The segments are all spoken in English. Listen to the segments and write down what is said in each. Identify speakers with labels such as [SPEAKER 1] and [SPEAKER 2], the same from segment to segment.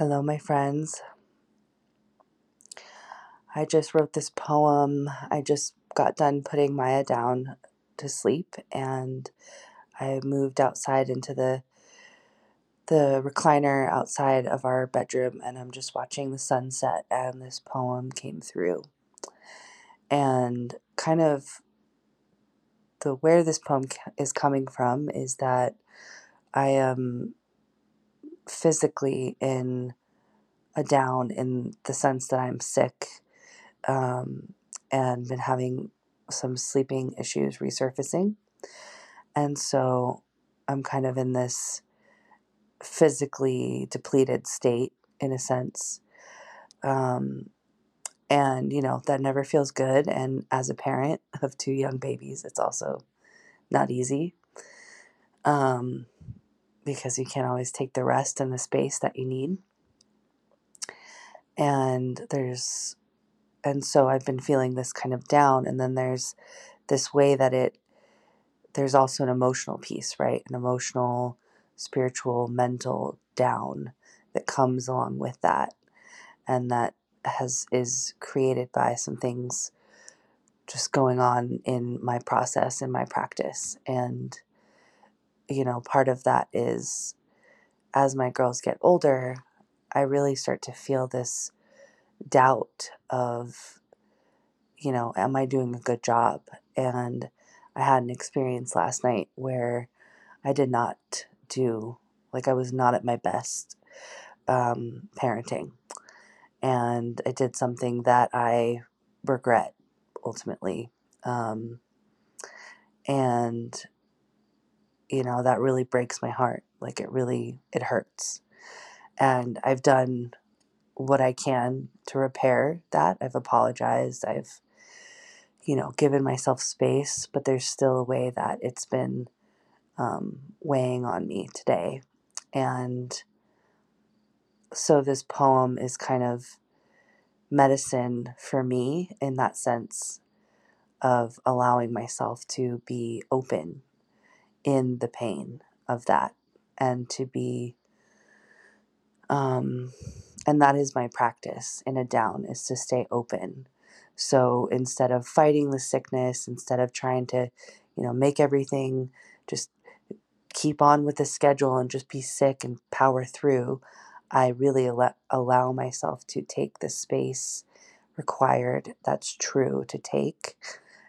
[SPEAKER 1] Hello, my friends. I just wrote this poem. I just got done putting Maya down to sleep and I moved outside into the the recliner outside of our bedroom and I'm just watching the sunset and this poem came through. And kind of the where this poem is coming from is that I am physically in a down in the sense that I'm sick um, and been having some sleeping issues resurfacing. And so I'm kind of in this physically depleted state in a sense. Um, and, you know, that never feels good. And as a parent of two young babies, it's also not easy um, because you can't always take the rest and the space that you need. And there's, and so I've been feeling this kind of down. And then there's this way that it, there's also an emotional piece, right? An emotional, spiritual, mental down that comes along with that. And that has is created by some things just going on in my process in my practice and you know part of that is as my girls get older i really start to feel this doubt of you know am i doing a good job and i had an experience last night where i did not do like i was not at my best um, parenting and I did something that I regret ultimately. Um, and you know that really breaks my heart. Like it really it hurts. And I've done what I can to repair that. I've apologized. I've you know given myself space, but there's still a way that it's been um, weighing on me today. And so this poem is kind of medicine for me in that sense of allowing myself to be open in the pain of that and to be um, and that is my practice in a down is to stay open. So instead of fighting the sickness instead of trying to you know make everything just keep on with the schedule and just be sick and power through I really al- allow myself to take the space required that's true to take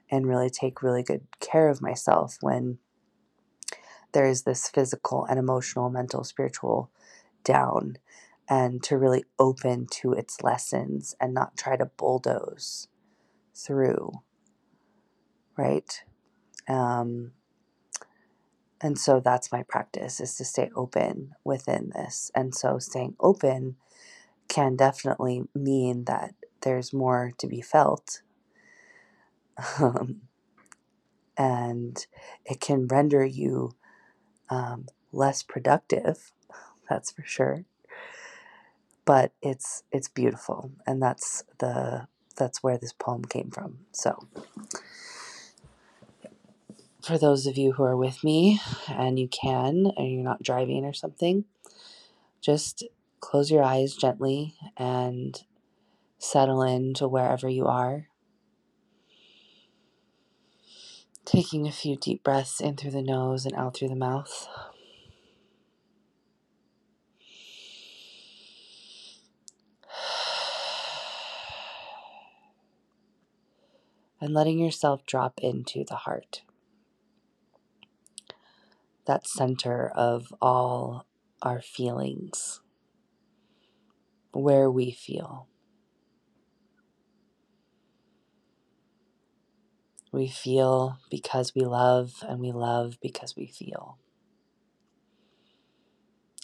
[SPEAKER 1] and really take really good care of myself when there is this physical and emotional, mental, spiritual down, and to really open to its lessons and not try to bulldoze through, right? Um, and so that's my practice is to stay open within this. And so staying open can definitely mean that there's more to be felt. Um, and it can render you um, less productive, that's for sure. But it's it's beautiful, and that's the that's where this poem came from. So, for those of you who are with me, and you can, and you're not driving or something, just close your eyes gently and settle into wherever you are. Taking a few deep breaths in through the nose and out through the mouth. And letting yourself drop into the heart. That center of all our feelings, where we feel. We feel because we love, and we love because we feel.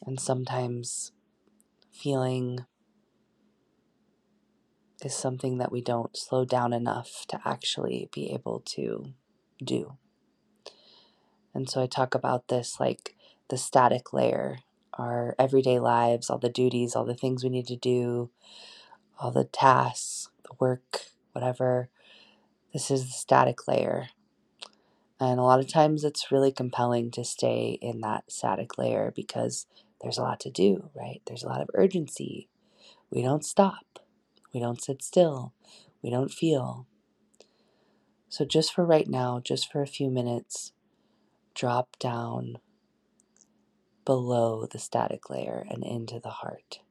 [SPEAKER 1] And sometimes feeling is something that we don't slow down enough to actually be able to do. And so I talk about this like the static layer, our everyday lives, all the duties, all the things we need to do, all the tasks, the work, whatever. This is the static layer. And a lot of times it's really compelling to stay in that static layer because there's a lot to do, right? There's a lot of urgency. We don't stop, we don't sit still, we don't feel. So, just for right now, just for a few minutes, drop down below the static layer and into the heart.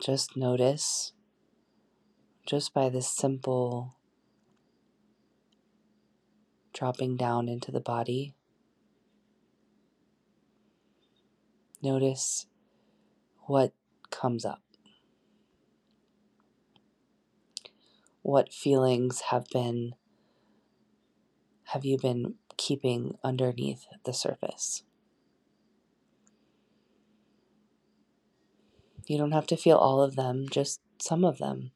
[SPEAKER 1] Just notice, just by this simple dropping down into the body, notice what comes up. What feelings have been have you been keeping underneath the surface? You don't have to feel all of them, just some of them.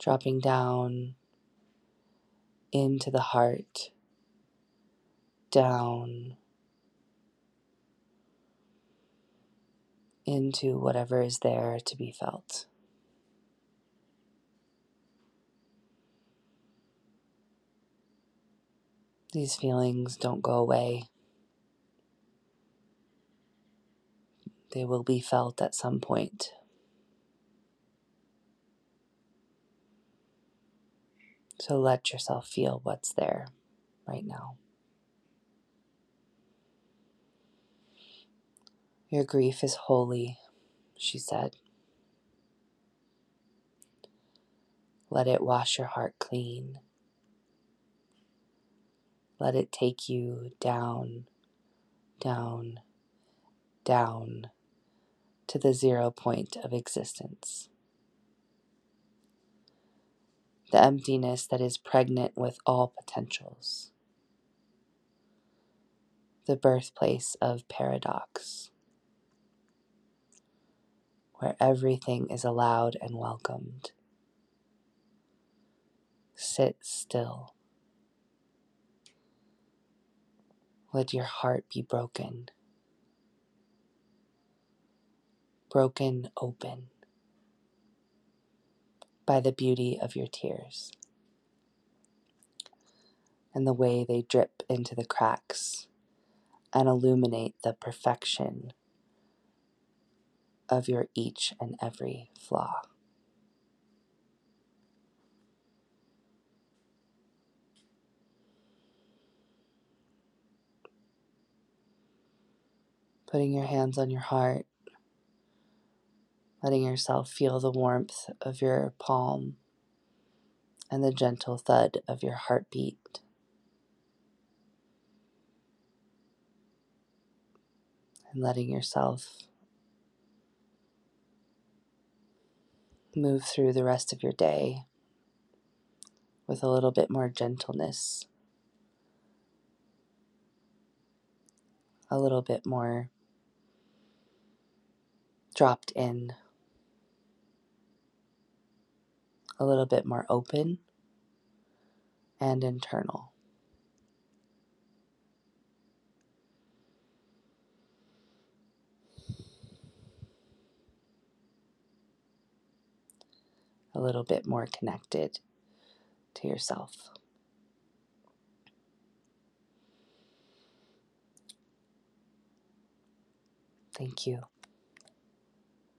[SPEAKER 1] Dropping down into the heart, down into whatever is there to be felt. These feelings don't go away. They will be felt at some point. So let yourself feel what's there right now. Your grief is holy, she said. Let it wash your heart clean. Let it take you down, down, down to the zero point of existence. The emptiness that is pregnant with all potentials. The birthplace of paradox, where everything is allowed and welcomed. Sit still. Let your heart be broken. Broken open by the beauty of your tears and the way they drip into the cracks and illuminate the perfection of your each and every flaw. Putting your hands on your heart, letting yourself feel the warmth of your palm and the gentle thud of your heartbeat. And letting yourself move through the rest of your day with a little bit more gentleness, a little bit more dropped in, a little bit more open and internal. A little bit more connected to yourself. Thank you.